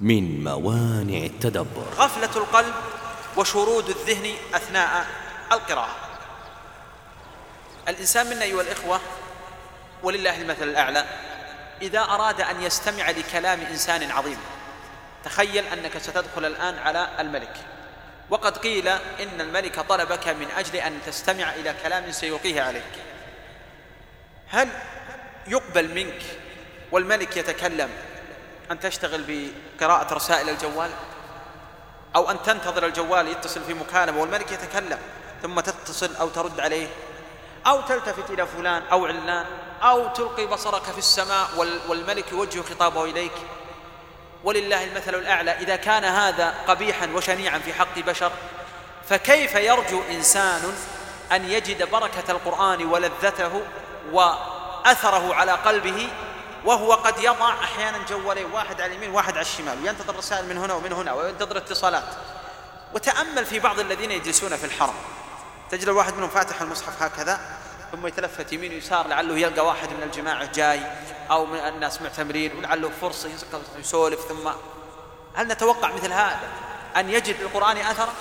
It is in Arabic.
من موانع التدبر. غفلة القلب وشرود الذهن أثناء القراءة. الإنسان منا أيها الإخوة ولله المثل الأعلى إذا أراد أن يستمع لكلام إنسان عظيم تخيل أنك ستدخل الآن على الملك. وقد قيل إن الملك طلبك من أجل أن تستمع إلى كلام سيلقيه عليك. هل يقبل منك والملك يتكلم أن تشتغل بقراءة رسائل الجوال أو أن تنتظر الجوال يتصل في مكالمة والملك يتكلم ثم تتصل أو ترد عليه أو تلتفت إلى فلان أو علان أو تلقي بصرك في السماء والملك يوجه خطابه إليك. ولله المثل الأعلى إذا كان هذا قبيحا وشنيعا في حق بشر فكيف يرجو إنسان أن يجد بركة القرآن ولذته وأثره على قلبه وهو قد يضع أحيانا جوالين واحد على اليمين واحد على الشمال وينتظر رسائل من هنا ومن هنا وينتظر اتصالات. وتأمل في بعض الذين يجلسون في الحرم. تجد الواحد منهم فاتح المصحف هكذا ثم يتلفت يمين ويسار لعله يلقى واحد من الجماعة جاي أو من الناس معتمرين ولعله فرصة يسولف ثم هل نتوقع مثل هذا أن يجد القرآن أثرا؟